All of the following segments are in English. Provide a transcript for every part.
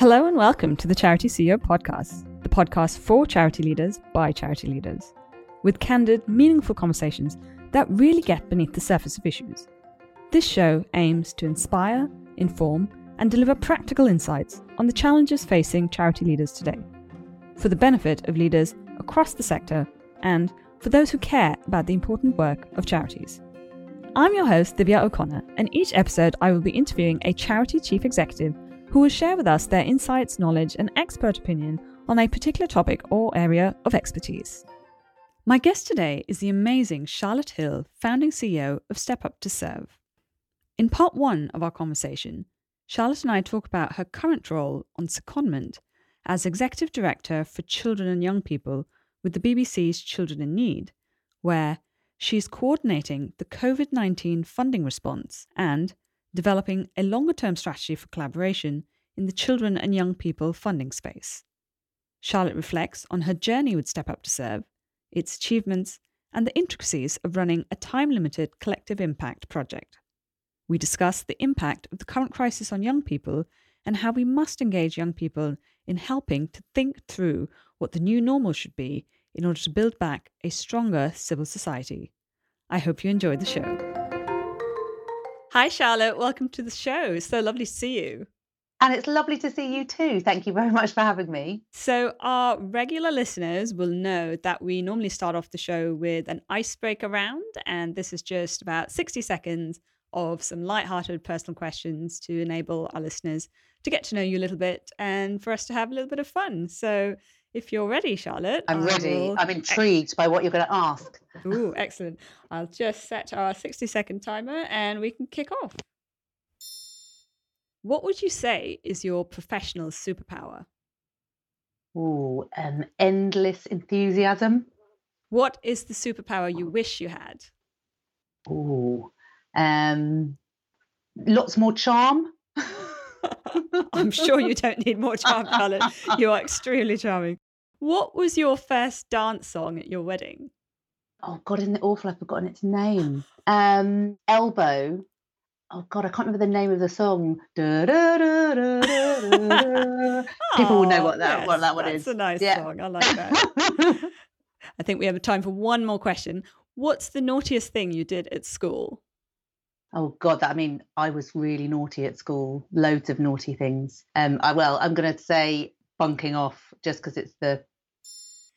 Hello and welcome to the Charity CEO podcast, the podcast for charity leaders by charity leaders, with candid, meaningful conversations that really get beneath the surface of issues. This show aims to inspire, inform, and deliver practical insights on the challenges facing charity leaders today, for the benefit of leaders across the sector and for those who care about the important work of charities. I'm your host, Divya O'Connor, and each episode I will be interviewing a charity chief executive who will share with us their insights, knowledge, and expert opinion on a particular topic or area of expertise. My guest today is the amazing Charlotte Hill, founding CEO of Step Up to Serve. In part one of our conversation, Charlotte and I talk about her current role on secondment as Executive Director for Children and Young People with the BBC's Children in Need, where she's coordinating the COVID 19 funding response and developing a longer term strategy for collaboration in the children and young people funding space. Charlotte reflects on her journey with Step Up to Serve, its achievements, and the intricacies of running a time limited collective impact project. We discuss the impact of the current crisis on young people and how we must engage young people in helping to think through what the new normal should be in order to build back a stronger civil society. I hope you enjoyed the show. Hi, Charlotte. Welcome to the show. So lovely to see you. And it's lovely to see you too. Thank you very much for having me. So, our regular listeners will know that we normally start off the show with an icebreaker round, and this is just about 60 seconds of some light-hearted personal questions to enable our listeners to get to know you a little bit and for us to have a little bit of fun. So, if you're ready, Charlotte. I'm ready. I'm intrigued by what you're going to ask. Ooh, excellent. I'll just set our 60 second timer and we can kick off. What would you say is your professional superpower? Ooh, um, endless enthusiasm. What is the superpower you wish you had? Ooh, um, lots more charm. I'm sure you don't need more charm, Charlotte. You are extremely charming. What was your first dance song at your wedding? Oh God, isn't it awful? I've forgotten its name. Um, Elbow. Oh God, I can't remember the name of the song. Da, da, da, People will know what that yes, what that one that's is. It's a nice yeah. song. I like that. I think we have time for one more question. What's the naughtiest thing you did at school? Oh God, that I mean, I was really naughty at school. Loads of naughty things. Um, I well, I'm going to say bunking off just because it's the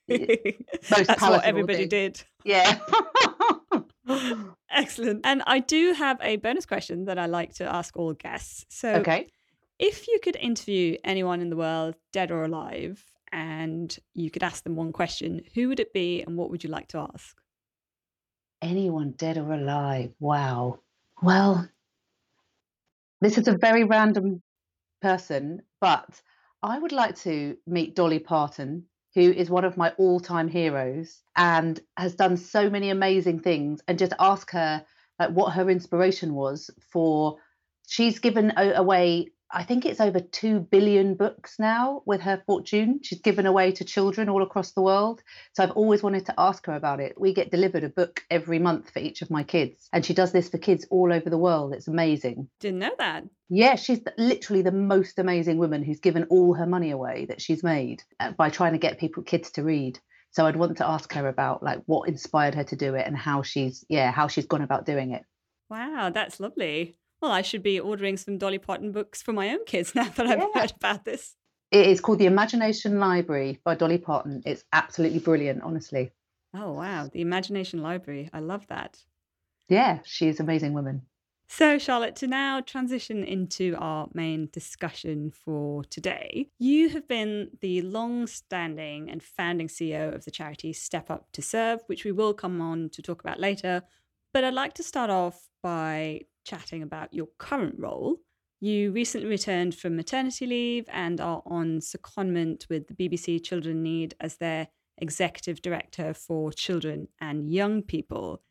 most That's what everybody thing. did. Yeah. Excellent. And I do have a bonus question that I like to ask all guests. So, okay. if you could interview anyone in the world, dead or alive, and you could ask them one question, who would it be, and what would you like to ask? Anyone dead or alive? Wow. Well, this is a very random person, but I would like to meet Dolly Parton, who is one of my all time heroes and has done so many amazing things, and just ask her like what her inspiration was for. She's given away I think it's over 2 billion books now with her fortune. She's given away to children all across the world. So I've always wanted to ask her about it. We get delivered a book every month for each of my kids, and she does this for kids all over the world. It's amazing. Didn't know that. Yeah, she's literally the most amazing woman who's given all her money away that she's made uh, by trying to get people kids to read. So I'd want to ask her about like what inspired her to do it and how she's yeah, how she's gone about doing it. Wow, that's lovely well, I should be ordering some Dolly Parton books for my own kids now that I've yeah. heard about this. It is called The Imagination Library by Dolly Parton. It's absolutely brilliant, honestly. Oh, wow. The Imagination Library. I love that. Yeah, she's an amazing woman. So, Charlotte, to now transition into our main discussion for today, you have been the long standing and founding CEO of the charity Step Up to Serve, which we will come on to talk about later. But I'd like to start off by chatting about your current role. You recently returned from maternity leave and are on secondment with the BBC Children Need as their executive director for children and young people.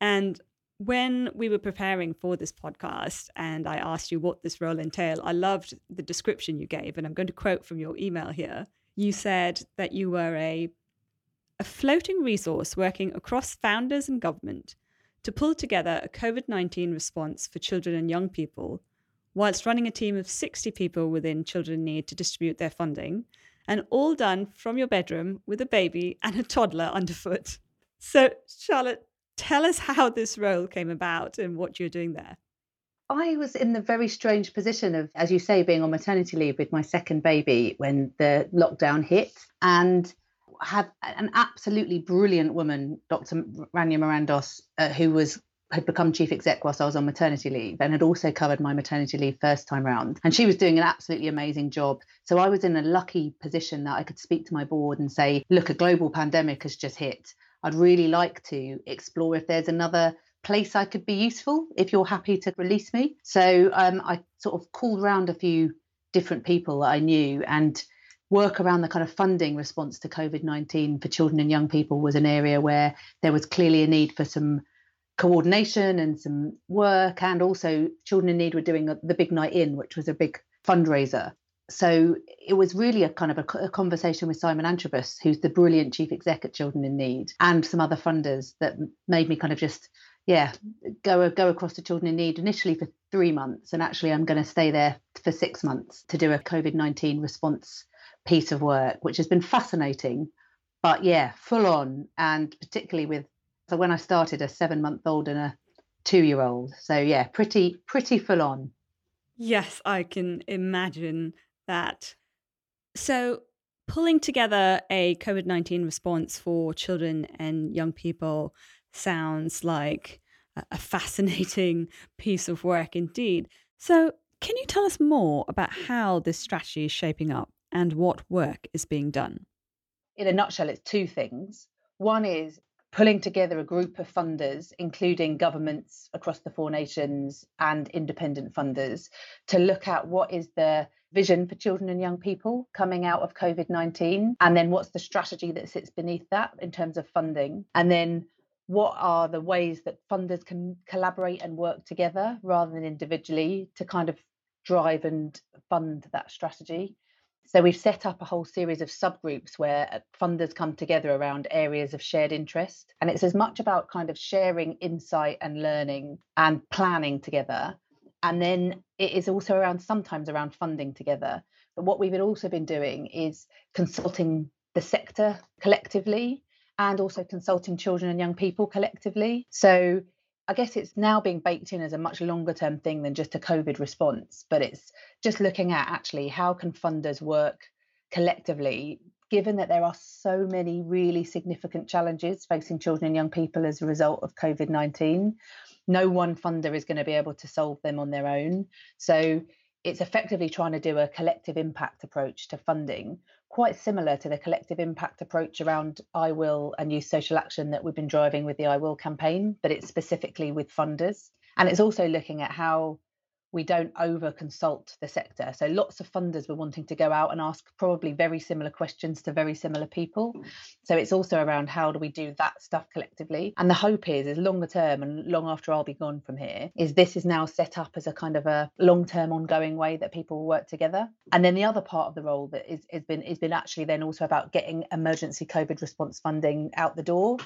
And when we were preparing for this podcast and I asked you what this role entailed, I loved the description you gave. And I'm going to quote from your email here. You said that you were a, a floating resource working across founders and government to pull together a COVID 19 response for children and young people whilst running a team of 60 people within Children in Need to distribute their funding, and all done from your bedroom with a baby and a toddler underfoot. So, Charlotte, tell us how this role came about and what you're doing there. I was in the very strange position of, as you say, being on maternity leave with my second baby when the lockdown hit. And had an absolutely brilliant woman, Dr. Rania Marandos, uh, who was had become chief exec whilst I was on maternity leave and had also covered my maternity leave first time round. And she was doing an absolutely amazing job. So I was in a lucky position that I could speak to my board and say, look, a global pandemic has just hit. I'd really like to explore if there's another place I could be useful if you're happy to release me. So um, I sort of called around a few different people that I knew and work around the kind of funding response to COVID 19 for children and young people was an area where there was clearly a need for some coordination and some work. And also, Children in Need were doing the Big Night In, which was a big fundraiser. So it was really a kind of a, a conversation with Simon Antrobus, who's the brilliant chief exec at Children in Need, and some other funders that made me kind of just yeah go go across to children in need initially for three months and actually i'm going to stay there for six months to do a covid-19 response piece of work which has been fascinating but yeah full on and particularly with so when I started, a seven month old and a two year old. So yeah, pretty pretty full on. Yes, I can imagine that. So pulling together a COVID nineteen response for children and young people sounds like a fascinating piece of work indeed. So, can you tell us more about how this strategy is shaping up and what work is being done? In a nutshell, it's two things. One is pulling together a group of funders, including governments across the four nations and independent funders, to look at what is the vision for children and young people coming out of COVID 19, and then what's the strategy that sits beneath that in terms of funding, and then what are the ways that funders can collaborate and work together rather than individually to kind of drive and fund that strategy. So we've set up a whole series of subgroups where uh, funders come together around areas of shared interest. And it's as much about kind of sharing insight and learning and planning together. And then it is also around sometimes around funding together. But what we've also been doing is consulting the sector collectively and also consulting children and young people collectively. So I guess it's now being baked in as a much longer term thing than just a COVID response, but it's just looking at actually how can funders work collectively, given that there are so many really significant challenges facing children and young people as a result of COVID 19. No one funder is going to be able to solve them on their own. So it's effectively trying to do a collective impact approach to funding quite similar to the collective impact approach around I Will and Youth Social Action that we've been driving with the I Will campaign, but it's specifically with funders. And it's also looking at how we don't over consult the sector. So lots of funders were wanting to go out and ask probably very similar questions to very similar people. Hmm. So it's also around how do we do that stuff collectively. And the hope is is longer term and long after I'll be gone from here, is this is now set up as a kind of a long-term ongoing way that people work together. And then the other part of the role that is has been has been actually then also about getting emergency COVID response funding out the door.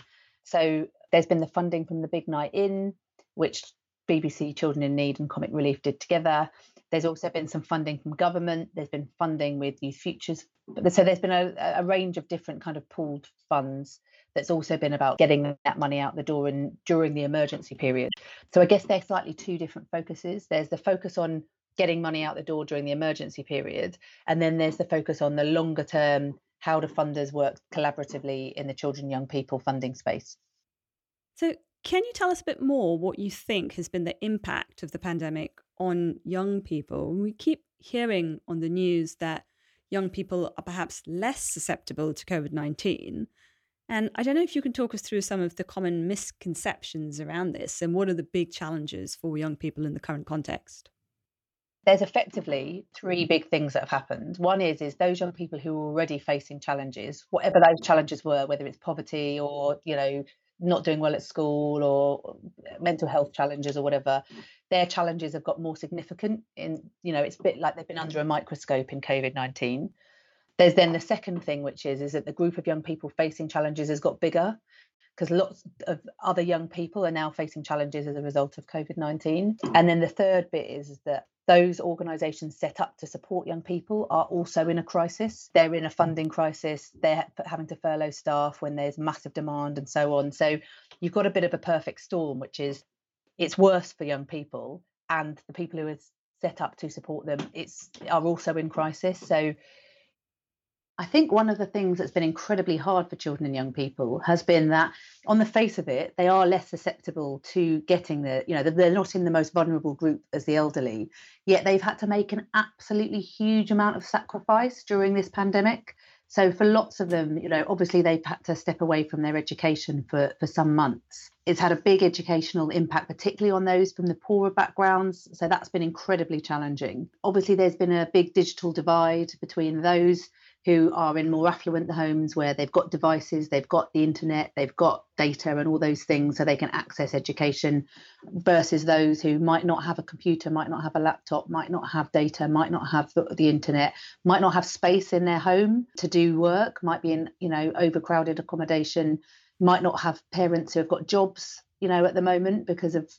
So there's been the funding from the Big Night In, which BBC Children in Need and Comic Relief did together. There's also been some funding from government. There's been funding with Youth Futures. So there's been a, a range of different kind of pooled funds that's also been about getting that money out the door and during the emergency period. So I guess they're slightly two different focuses. There's the focus on getting money out the door during the emergency period, and then there's the focus on the longer term how do funders work collaboratively in the children young people funding space. So can you tell us a bit more what you think has been the impact of the pandemic on young people? We keep hearing on the news that young people are perhaps less susceptible to COVID 19. And I don't know if you can talk us through some of the common misconceptions around this and what are the big challenges for young people in the current context? There's effectively three mm-hmm. big things that have happened. One is is those young people who are already facing challenges, whatever those challenges were, whether it's poverty or, you know, not doing well at school or mental health challenges or whatever their challenges have got more significant in you know it's a bit like they've been under a microscope in covid-19 there's then the second thing which is is that the group of young people facing challenges has got bigger because lots of other young people are now facing challenges as a result of covid-19 and then the third bit is that those organisations set up to support young people are also in a crisis. They're in a mm. funding crisis. They're having to furlough staff when there's massive demand and so on. So you've got a bit of a perfect storm, which is it's worse for young people and the people who are set up to support them it's are also in crisis. So I think one of the things that's been incredibly hard for children and young people has been that, on the face of it, they are less susceptible to getting the, you know, they're not in the most vulnerable group as the elderly, yet they've had to make an absolutely huge amount of sacrifice during this pandemic. So for lots of them, you know, obviously they've had to step away from their education for, for some months. It's had a big educational impact, particularly on those from the poorer backgrounds. So that's been incredibly challenging. Obviously, there's been a big digital divide between those who are in more affluent homes where they've got devices, they've got the internet, they've got data and all those things so they can access education versus those who might not have a computer, might not have a laptop, might not have data, might not have the, the internet, might not have space in their home to do work, might be in, you know, overcrowded accommodation, might not have parents who have got jobs you know, at the moment because of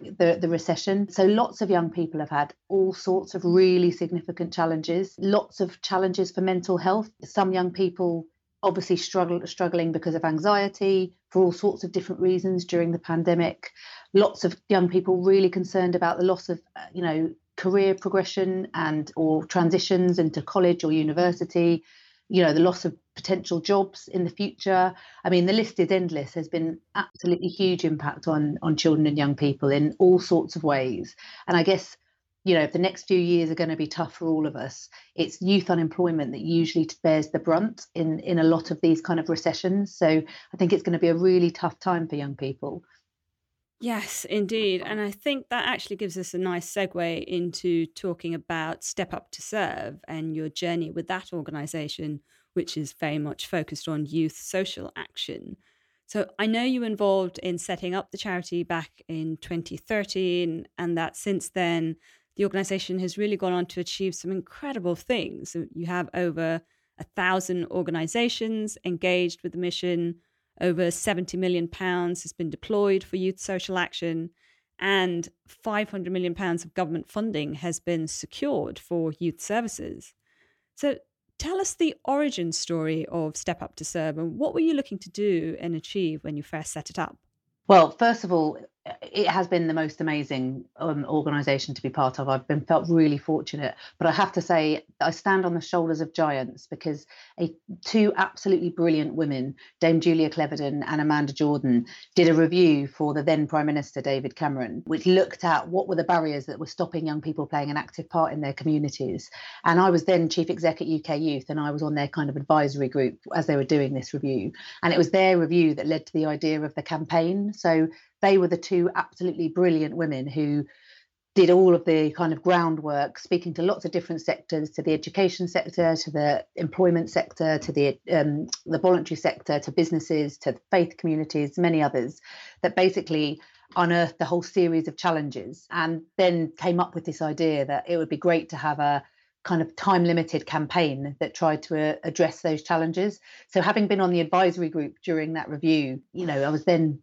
the, the recession. So lots of young people have had all sorts of really significant challenges, lots of challenges for mental health. Some young people obviously struggle struggling because of anxiety for all sorts of different reasons during the pandemic. Lots of young people really concerned about the loss of, uh, you know, career progression and or transitions into college or university you know the loss of potential jobs in the future. I mean the list is endless. There's been absolutely huge impact on on children and young people in all sorts of ways. And i guess you know if the next few years are going to be tough for all of us it's youth unemployment that usually bears the brunt in in a lot of these kind of recessions. So i think it's going to be a really tough time for young people Yes, indeed. And I think that actually gives us a nice segue into talking about Step Up to Serve and your journey with that organization, which is very much focused on youth social action. So I know you were involved in setting up the charity back in 2013, and that since then, the organization has really gone on to achieve some incredible things. You have over a thousand organizations engaged with the mission over 70 million pounds has been deployed for youth social action and 500 million pounds of government funding has been secured for youth services. So tell us the origin story of Step Up to Serve and what were you looking to do and achieve when you first set it up? Well, first of all, it has been the most amazing um, organization to be part of. I've been felt really fortunate, but I have to say I stand on the shoulders of giants because a, two absolutely brilliant women, Dame Julia Cleverdon and Amanda Jordan, did a review for the then Prime Minister David Cameron, which looked at what were the barriers that were stopping young people playing an active part in their communities. And I was then chief exec at UK Youth, and I was on their kind of advisory group as they were doing this review. And it was their review that led to the idea of the campaign. So they were the two absolutely brilliant women who did all of the kind of groundwork, speaking to lots of different sectors, to the education sector, to the employment sector, to the um, the voluntary sector, to businesses, to faith communities, many others, that basically unearthed a whole series of challenges, and then came up with this idea that it would be great to have a kind of time limited campaign that tried to uh, address those challenges. So, having been on the advisory group during that review, you know, I was then,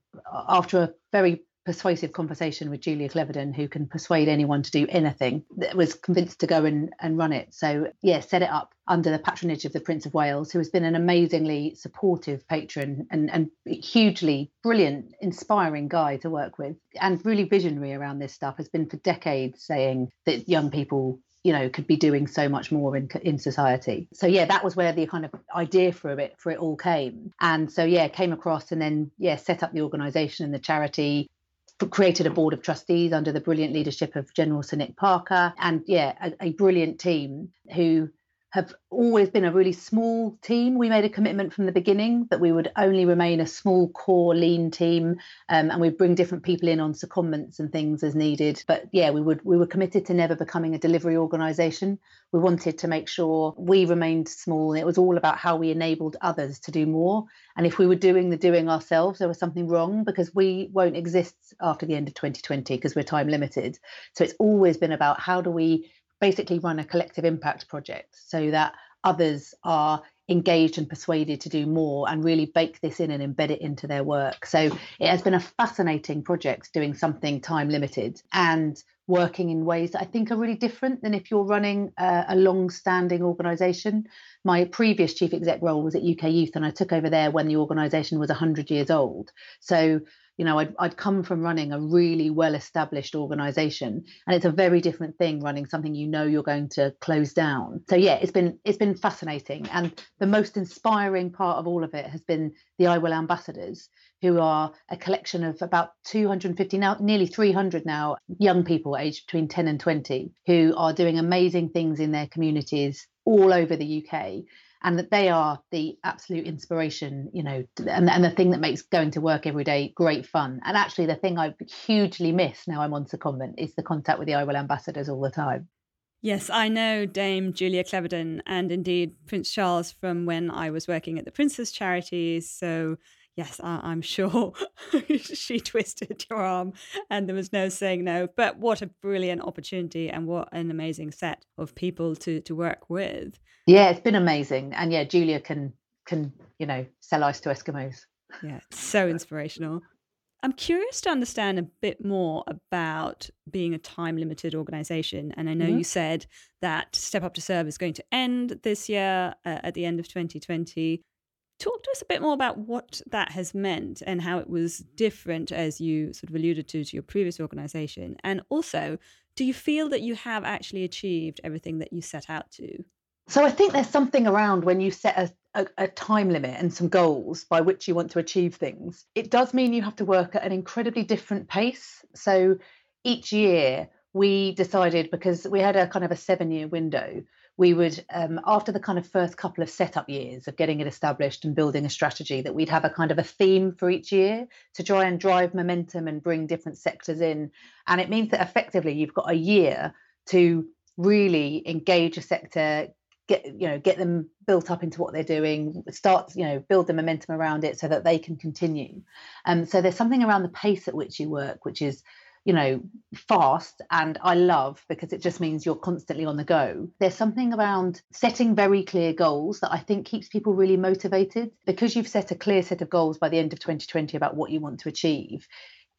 after a very persuasive conversation with Julia Cleverdon, who can persuade anyone to do anything, that was convinced to go and, and run it. So, yeah, set it up under the patronage of the Prince of Wales, who has been an amazingly supportive patron and, and hugely brilliant, inspiring guy to work with, and really visionary around this stuff, has been for decades saying that young people you know could be doing so much more in in society. So yeah that was where the kind of idea for it for it all came. And so yeah came across and then yeah set up the organization and the charity created a board of trustees under the brilliant leadership of general sir nick parker and yeah a, a brilliant team who have always been a really small team. We made a commitment from the beginning that we would only remain a small core lean team, um, and we'd bring different people in on secondments and things as needed. But yeah, we would we were committed to never becoming a delivery organisation. We wanted to make sure we remained small, it was all about how we enabled others to do more. And if we were doing the doing ourselves, there was something wrong because we won't exist after the end of 2020 because we're time limited. So it's always been about how do we basically run a collective impact project so that others are engaged and persuaded to do more and really bake this in and embed it into their work. So it has been a fascinating project doing something time limited. And working in ways that I think are really different than if you're running a, a long-standing organisation. My previous chief exec role was at UK Youth, and I took over there when the organisation was 100 years old. So you know I'd, I'd come from running a really well established organization and it's a very different thing running something you know you're going to close down. So yeah it's been it's been fascinating and the most inspiring part of all of it has been the i will ambassadors who are a collection of about 250 now nearly 300 now young people aged between 10 and 20 who are doing amazing things in their communities all over the uk and that they are the absolute inspiration, you know, and, and the thing that makes going to work every day great fun. And actually, the thing I hugely miss now I'm on secondment is the contact with the I Will ambassadors all the time. Yes, I know Dame Julia Cleverdon and indeed Prince Charles from when I was working at the Prince's Charities. So yes, I, am sure she twisted your arm and there was no saying no. But what a brilliant opportunity and what an amazing set of people to, to work with. Yeah, it's been amazing. And yeah, Julia can can, you know, sell ice to Eskimos. Yeah, so inspirational. I'm curious to understand a bit more about being a time limited organization. And I know mm-hmm. you said that Step Up to Serve is going to end this year uh, at the end of 2020 talk to us a bit more about what that has meant and how it was different as you sort of alluded to to your previous organization. And also do you feel that you have actually achieved everything that you set out to? So i think there's something around when you set a, a, a time limit and some goals by which you want to achieve things. It does mean you have to work at an incredibly different pace. So each year we decided because we had a kind of a seven year window we would, um, after the kind of first couple of setup years of getting it established and building a strategy, that we'd have a kind of a theme for each year to try and drive momentum and bring different sectors in. And it means that effectively you've got a year to really engage a sector, get you know get them built up into what they're doing start you know build the momentum around it so that they can continue um, so there's something around the pace at which you work which is you know, fast and I love because it just means you're constantly on the go. There's something around setting very clear goals that I think keeps people really motivated because you've set a clear set of goals by the end of 2020 about what you want to achieve.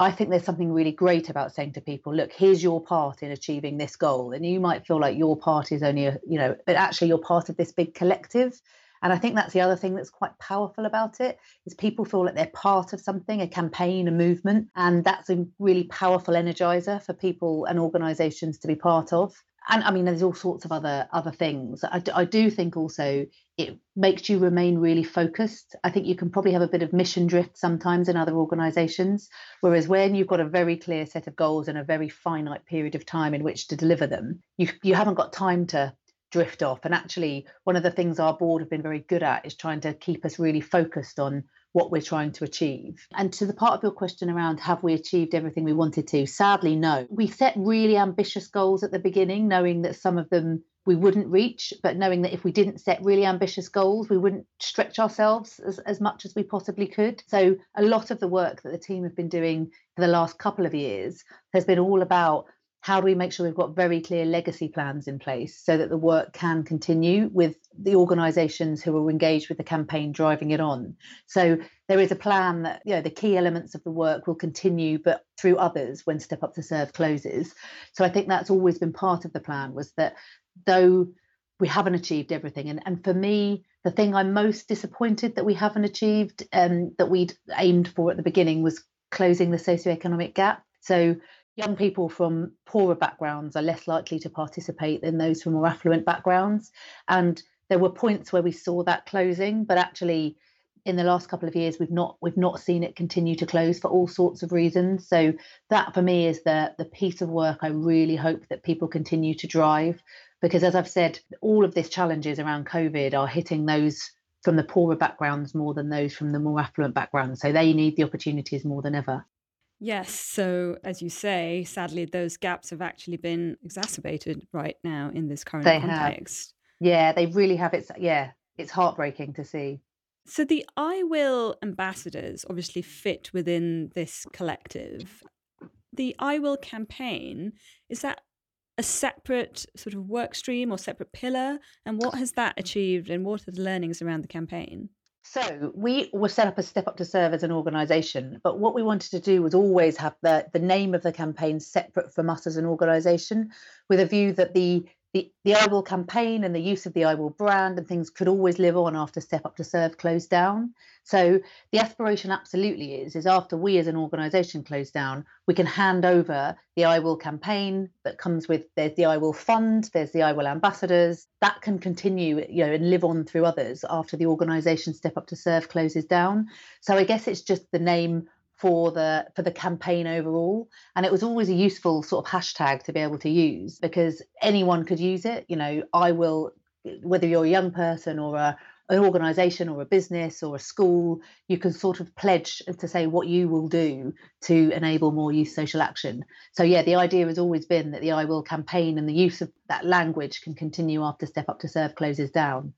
I think there's something really great about saying to people, look, here's your part in achieving this goal. And you might feel like your part is only a, you know, but actually you're part of this big collective. And I think that's the other thing that's quite powerful about it is people feel like they're part of something, a campaign, a movement, and that's a really powerful energizer for people and organisations to be part of. And I mean, there's all sorts of other other things. I, I do think also it makes you remain really focused. I think you can probably have a bit of mission drift sometimes in other organisations, whereas when you've got a very clear set of goals and a very finite period of time in which to deliver them, you you haven't got time to drift off. And actually, one of the things our board have been very good at is trying to keep us really focused on what we're trying to achieve. And to the part of your question around have we achieved everything we wanted to? Sadly, no. We set really ambitious goals at the beginning, knowing that some of them we wouldn't reach, but knowing that if we didn't set really ambitious goals, we wouldn't stretch ourselves as, as much as we possibly could. So, a lot of the work that the team have been doing for the last couple of years has been all about how do we make sure we've got very clear legacy plans in place so that the work can continue with the organisations who are engaged with the campaign driving it on? So there is a plan that you know the key elements of the work will continue, but through others when Step Up to Serve closes. So I think that's always been part of the plan was that though we haven't achieved everything, and and for me. The thing I'm most disappointed that we haven't achieved, um, that we'd aimed for at the beginning, was closing the socioeconomic gap. So young people from poorer backgrounds are less likely to participate than those from more affluent backgrounds. And there were points where we saw that closing, but actually in the last couple of years we've not we've not seen it continue to close for all sorts of reasons. So that for me is the the piece of work I really hope that people continue to drive. Because as I've said, all of these challenges around COVID are hitting those from the poorer backgrounds more than those from the more affluent backgrounds. So they need the opportunities more than ever. Yes. So, as you say, sadly, those gaps have actually been exacerbated right now in this current they context. Have. Yeah, they really have. It's yeah, it's heartbreaking to see. So the I Will ambassadors obviously fit within this collective. The I Will campaign is that a separate sort of work stream or separate pillar, and what has that achieved, and what are the learnings around the campaign? So we were set up as Step Up to Serve as an organisation, but what we wanted to do was always have the, the name of the campaign separate from us as an organisation, with a view that the the, the I Will campaign and the use of the I Will brand and things could always live on after Step Up to Serve closed down. So the aspiration absolutely is is after we as an organisation close down, we can hand over the I Will campaign that comes with there's the I Will fund, there's the I Will ambassadors that can continue, you know, and live on through others after the organisation Step Up to Serve closes down. So I guess it's just the name for the for the campaign overall. And it was always a useful sort of hashtag to be able to use because anyone could use it. You know i will whether you're a young person or a an organization or a business or a school you can sort of pledge to say what you will do to enable more youth social action. So yeah the idea has always been that the i will campaign and the use of that language can continue after step up to serve closes down.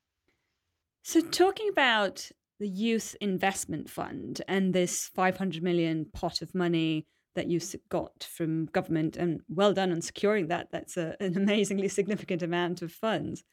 So talking about the Youth Investment Fund and this 500 million pot of money that you got from government, and well done on securing that. That's a, an amazingly significant amount of funds.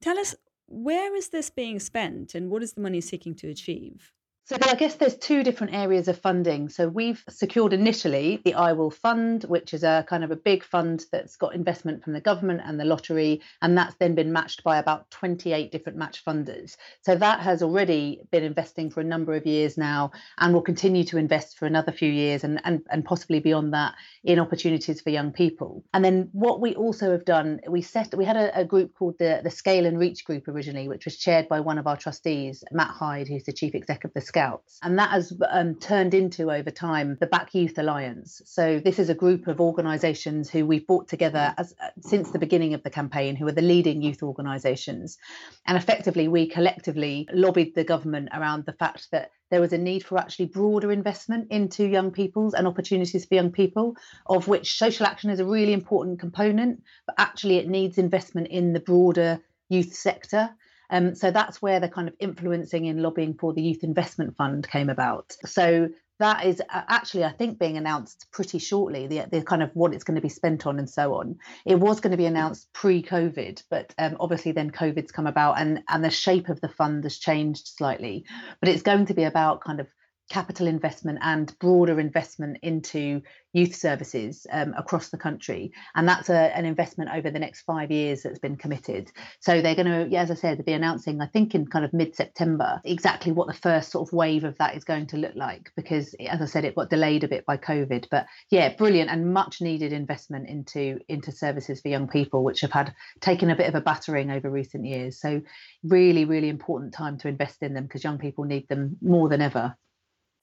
Tell us, where is this being spent and what is the money seeking to achieve? So I guess there's two different areas of funding. So we've secured initially the I Will Fund, which is a kind of a big fund that's got investment from the government and the lottery, and that's then been matched by about 28 different match funders. So that has already been investing for a number of years now and will continue to invest for another few years and, and, and possibly beyond that in opportunities for young people. And then what we also have done, we set we had a, a group called the, the Scale and Reach Group originally, which was chaired by one of our trustees, Matt Hyde, who's the chief exec of the Scouts. And that has um, turned into over time the Back Youth Alliance. So this is a group of organisations who we've brought together as, uh, since the beginning of the campaign, who are the leading youth organisations. And effectively, we collectively lobbied the government around the fact that there was a need for actually broader investment into young people's and opportunities for young people, of which social action is a really important component, but actually it needs investment in the broader youth sector. Um, so that's where the kind of influencing and lobbying for the Youth Investment Fund came about. So that is actually, I think, being announced pretty shortly. The, the kind of what it's going to be spent on and so on. It was going to be announced pre-COVID, but um, obviously then COVID's come about, and and the shape of the fund has changed slightly. But it's going to be about kind of capital investment and broader investment into youth services um, across the country. And that's a, an investment over the next five years that's been committed. So they're going to, as I said, be announcing, I think in kind of mid September, exactly what the first sort of wave of that is going to look like. Because as I said, it got delayed a bit by COVID. But yeah, brilliant and much needed investment into, into services for young people, which have had taken a bit of a battering over recent years. So really, really important time to invest in them because young people need them more than ever.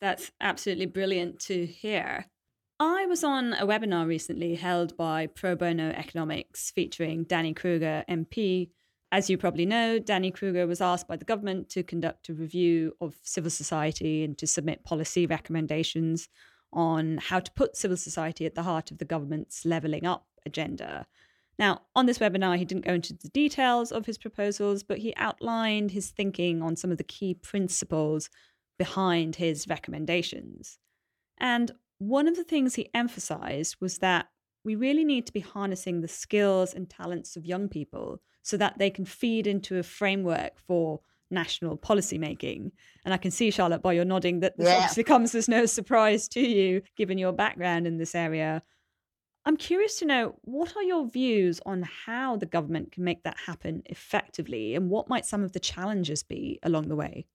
That's absolutely brilliant to hear. I was on a webinar recently held by Pro Bono Economics featuring Danny Kruger, MP. As you probably know, Danny Kruger was asked by the government to conduct a review of civil society and to submit policy recommendations on how to put civil society at the heart of the government's levelling up agenda. Now, on this webinar, he didn't go into the details of his proposals, but he outlined his thinking on some of the key principles behind his recommendations. And one of the things he emphasized was that we really need to be harnessing the skills and talents of young people so that they can feed into a framework for national policy making. And I can see, Charlotte, by your nodding, that this yeah. obviously comes as no surprise to you, given your background in this area. I'm curious to know what are your views on how the government can make that happen effectively and what might some of the challenges be along the way?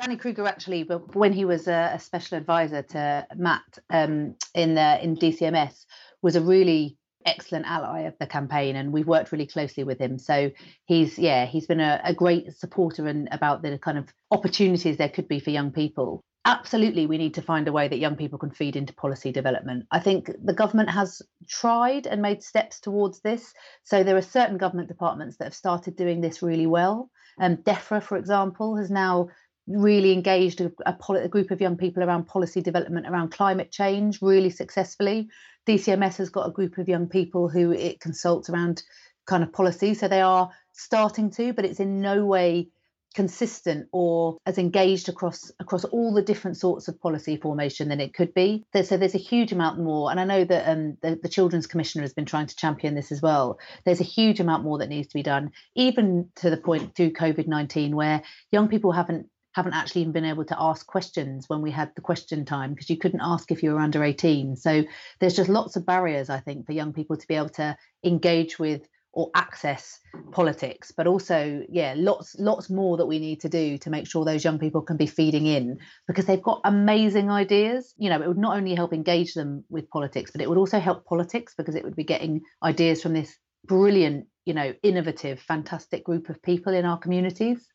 Danny Kruger actually, when he was a, special advisor to Matt um, in the, in DCMS, was a really excellent ally of the campaign, and we've worked really closely with him. So he's yeah, he's been a, a great supporter and about the kind of opportunities there could be for young people. Absolutely, we need to find a way that young people can feed into policy development. I think the government has tried and made steps towards this. So there are certain government departments that have started doing this really well. Um, DEFRA, for example, has now really engaged a, a, a, group of young people around policy development around climate change really successfully. DCMS has got a group of young people who it consults around kind of policy. So they are starting to, but it's in no way consistent or as engaged across across all the different sorts of policy formation than it could be. So there's a huge amount more, and I know that um, the, the Children's Commissioner has been trying to champion this as well. There's a huge amount more that needs to be done, even to the point through COVID 19 where young people haven't haven't actually even been able to ask questions when we had the question time because you couldn't ask if you were under 18. So there's just lots of barriers, I think, for young people to be able to engage with or access politics. But also yeah lots lots more that we need to do to make sure those young people can be feeding in because they've got amazing ideas. You know it would not only help engage them with politics but it would also help politics because it would be getting ideas from this brilliant you know innovative fantastic group of people in our communities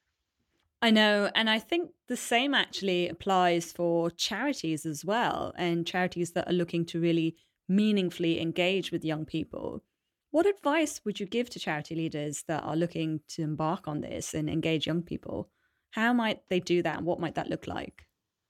I know. And I think the same actually applies for charities as well, and charities that are looking to really meaningfully engage with young people. What advice would you give to charity leaders that are looking to embark on this and engage young people? How might they do that? And what might that look like?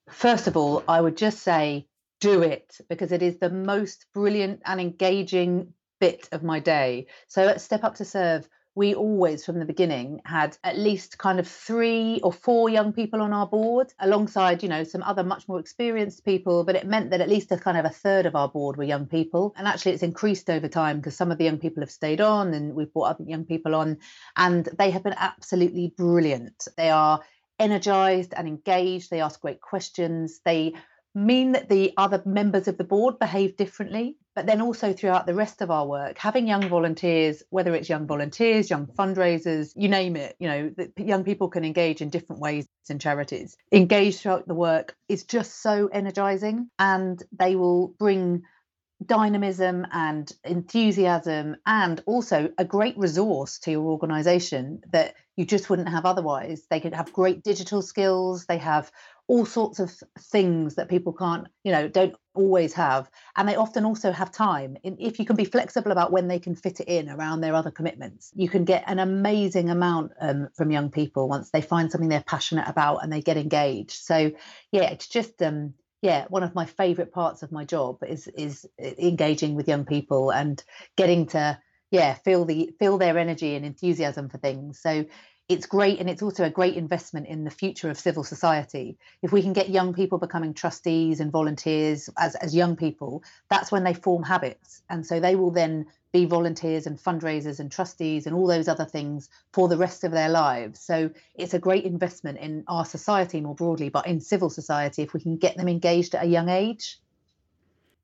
First of all, I would just say do it because it is the most brilliant and engaging bit of my day. So at Step Up to Serve, we always from the beginning had at least kind of three or four young people on our board alongside you know some other much more experienced people but it meant that at least a kind of a third of our board were young people. And actually it's increased over time because some of the young people have stayed on and we've brought other young people on and they have been absolutely brilliant. They are energized and engaged. They ask great questions. They mean that the other members of the board behave differently but then also throughout the rest of our work having young volunteers whether it's young volunteers young fundraisers you name it you know young people can engage in different ways in charities. Engage throughout the work is just so energizing and they will bring dynamism and enthusiasm and also a great resource to your organization that you just wouldn't have otherwise. They could have great digital skills they have all sorts of things that people can't you know don't always have and they often also have time. If you can be flexible about when they can fit it in around their other commitments you can get an amazing amount um, from young people once they find something they're passionate about and they get engaged. So yeah it's just um yeah one of my favorite parts of my job is is uh, engaging with young people and getting to yeah feel the feel their energy and enthusiasm for things. So it's great and it's also a great investment in the future of civil society. If we can get young people becoming trustees and volunteers as, as young people that's when they form habits. And so they will then be volunteers and fundraisers and trustees and all those other things for the rest of their lives. So it's a great investment in our society more broadly but in civil society if we can get them engaged at a young age.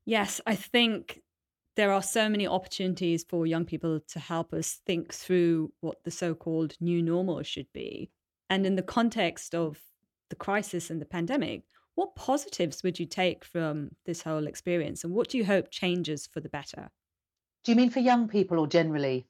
Yes i think there are so many opportunities for young people to help us think through what the so called new normal should be. And in the context of the crisis and the pandemic, what positives would you take from this whole experience and what do you hope changes for the better? Do you mean for young people or generally?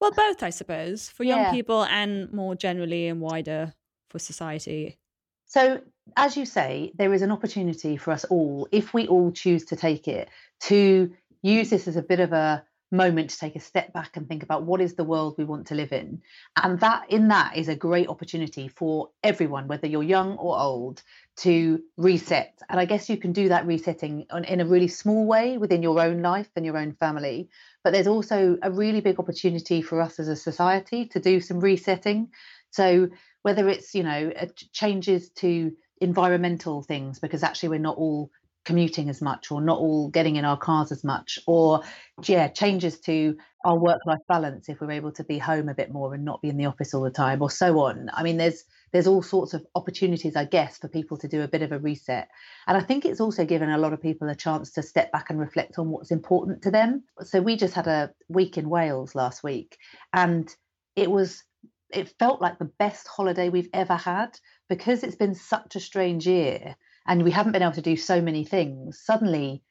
Well, both, I suppose, for young yeah. people and more generally and wider for society. So, as you say, there is an opportunity for us all, if we all choose to take it, to use this as a bit of a moment to take a step back and think about what is the world we want to live in. And that in that is a great opportunity for everyone whether you're young or old to reset. And i guess you can do that resetting on, in a really small way within your own life and your own family. But there's also a really big opportunity for us as a society to do some resetting. So whether it's you know uh, changes to environmental things because actually we're not all commuting as much or not all getting in our cars as much or yeah changes to our work life balance if we're able to be home a bit more and not be in the office all the time or so on. I mean there's there's all sorts of opportunities i guess for people to do a bit of a reset. And i think it's also given a lot of people a chance to step back and reflect on what's important to them. So we just had a week in wales last week and it was it felt like the best holiday we've ever had because it's been such a strange year and we haven't been able to do so many things suddenly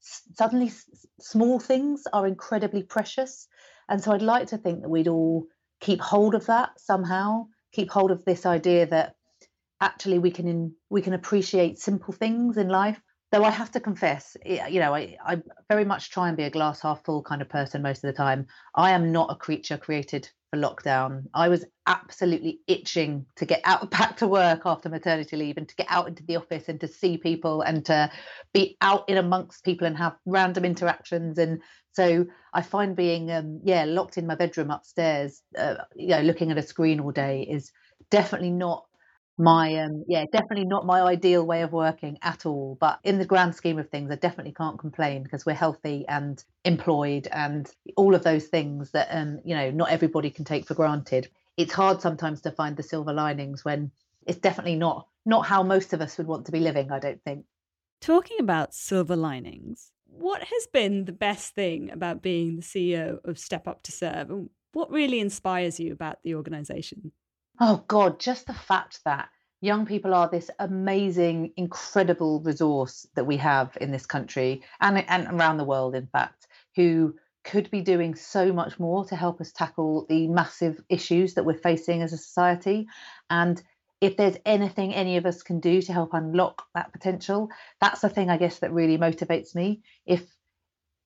suddenly small things are incredibly precious. And so i'd like to think that we'd all keep hold of that somehow keep hold of this idea that actually we can in, we can appreciate simple things in life though i have to confess you know I, I very much try and be a glass half full kind of person most of the time i am not a creature created for lockdown. I was absolutely itching to get out back to work after maternity leave and to get out into the office and to see people and to be out in amongst people and have random interactions. And so I find being, um, yeah, locked in my bedroom upstairs, uh, you know, looking at a screen all day is definitely not my um yeah definitely not my ideal way of working at all but in the grand scheme of things i definitely can't complain because we're healthy and employed and all of those things that um you know not everybody can take for granted it's hard sometimes to find the silver linings when it's definitely not not how most of us would want to be living, I don't think. Talking about silver linings, what has been the best thing about being the CEO of Step Up to Serve? And what really inspires you about the organization? Oh, God, just the fact that young people are this amazing, incredible resource that we have in this country and, and around the world, in fact, who could be doing so much more to help us tackle the massive issues that we're facing as a society. And if there's anything any of us can do to help unlock that potential, that's the thing I guess that really motivates me. If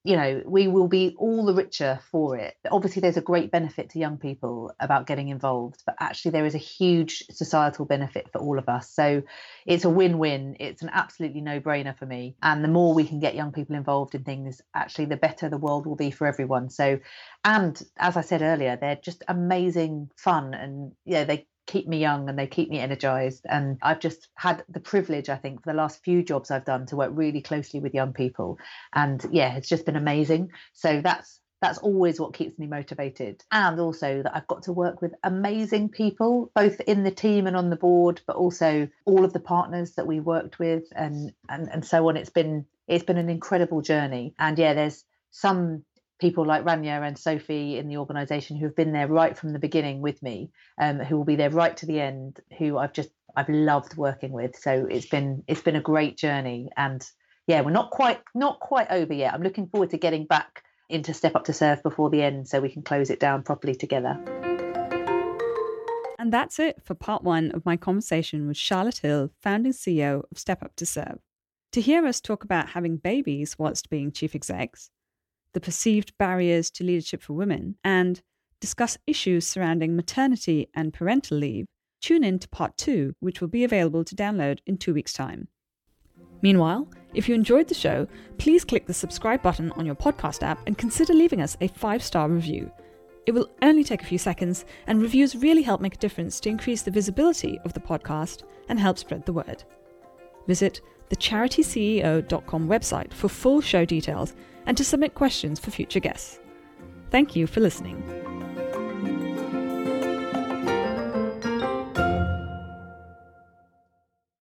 you know, we will be all the richer for it. Obviously, there's a great benefit to young people about getting involved, but actually, there is a huge societal benefit for all of us. So it's a win win. It's an absolutely no brainer for me. And the more we can get young people involved in things, actually, the better the world will be for everyone. So, and as I said earlier, they're just amazing fun and yeah, they keep me young and they keep me energized. And I've just had the privilege, I think, for the last few jobs I've done to work really closely with young people. And yeah, it's just been amazing. So that's that's always what keeps me motivated. And also that I've got to work with amazing people, both in the team and on the board, but also all of the partners that we worked with and and, and so on. It's been it's been an incredible journey. And yeah, there's some people like Rania and Sophie in the organisation who have been there right from the beginning with me, um, who will be there right to the end, who I've just I've loved working with. So it's been it's been a great journey, and yeah, we're not quite not quite over yet. I'm looking forward to getting back into Step Up to Serve before the end, so we can close it down properly together. And that's it for part one of my conversation with Charlotte Hill, founding CEO of Step Up to Serve. To hear us talk about having babies whilst being chief execs, the perceived barriers to leadership for women, and discuss issues surrounding maternity and parental leave, tune in to part two, which will be available to download in two weeks' time. Meanwhile, if you enjoyed the show, please click the subscribe button on your podcast app and consider leaving us a five star review. It will only take a few seconds, and reviews really help make a difference to increase the visibility of the podcast and help spread the word. Visit the charityceo.com website for full show details and to submit questions for future guests. Thank you for listening.